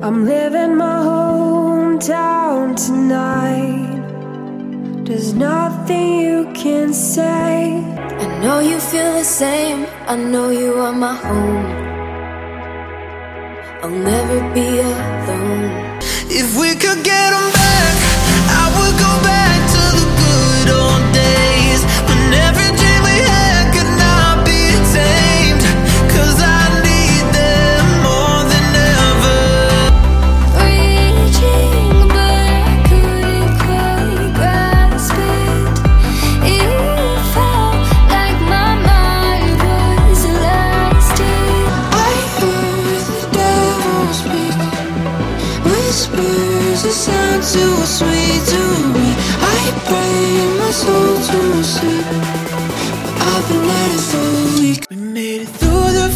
I'm living my hometown tonight. There's nothing you can say. I know you feel the same. I know you are my home. I'll never be alone. If we could get them too sweet to me. I pray my soul to sleep. I've been at it for a week. We made it through the